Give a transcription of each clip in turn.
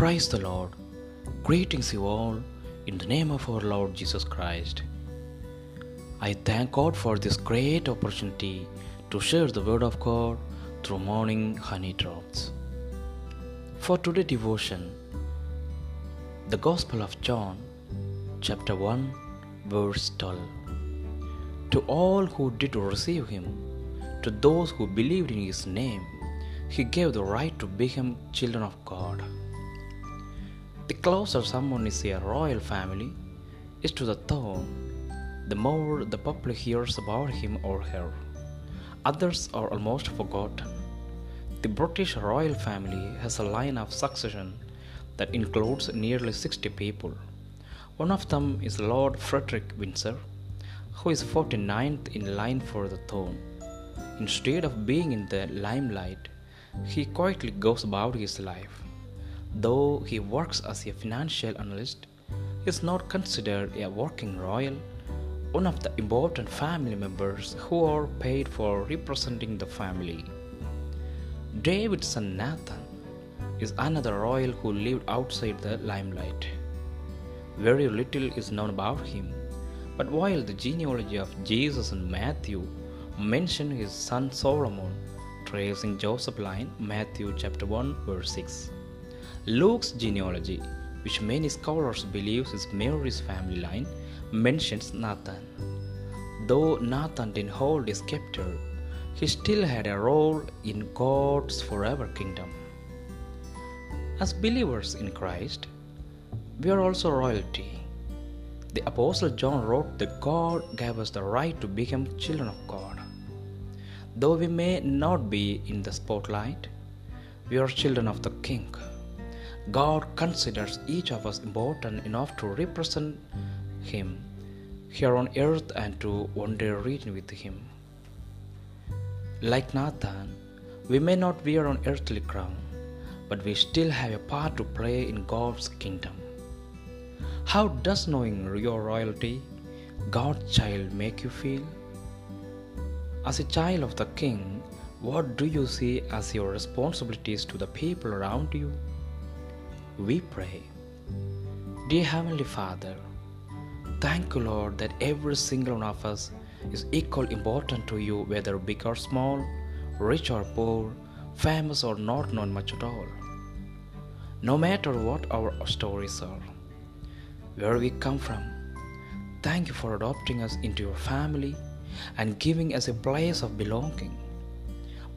Praise the Lord. Greetings, you all, in the name of our Lord Jesus Christ. I thank God for this great opportunity to share the Word of God through morning honey drops. For today's devotion, the Gospel of John, chapter 1, verse 12. To all who did receive him, to those who believed in his name, he gave the right to become children of God. The closer someone is a royal family is to the throne, the more the public hears about him or her. Others are almost forgotten. The British royal family has a line of succession that includes nearly 60 people. One of them is Lord Frederick Windsor, who is 49th in line for the throne. Instead of being in the limelight, he quietly goes about his life. Though he works as a financial analyst, he is not considered a working royal, one of the important family members who are paid for representing the family. David's son Nathan is another royal who lived outside the limelight. Very little is known about him, but while the genealogy of Jesus and Matthew mention his son Solomon, tracing Joseph line, Matthew chapter 1 verse 6. Luke's genealogy, which many scholars believe is Mary's family line, mentions Nathan. Though Nathan didn't hold a scepter, he still had a role in God's forever kingdom. As believers in Christ, we are also royalty. The Apostle John wrote that God gave us the right to become children of God. Though we may not be in the spotlight, we are children of the King. God considers each of us important enough to represent Him here on earth and to one day reign with Him. Like Nathan, we may not wear an earthly crown, but we still have a part to play in God's kingdom. How does knowing your royalty, God's child, make you feel? As a child of the King, what do you see as your responsibilities to the people around you? We pray. Dear Heavenly Father, thank you, Lord, that every single one of us is equally important to you, whether big or small, rich or poor, famous or not known much at all. No matter what our stories are, where we come from, thank you for adopting us into your family and giving us a place of belonging.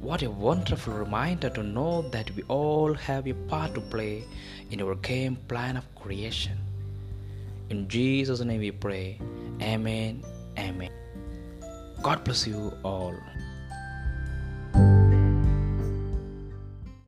What a wonderful reminder to know that we all have a part to play in our game plan of creation. In Jesus' name we pray. Amen. Amen. God bless you all.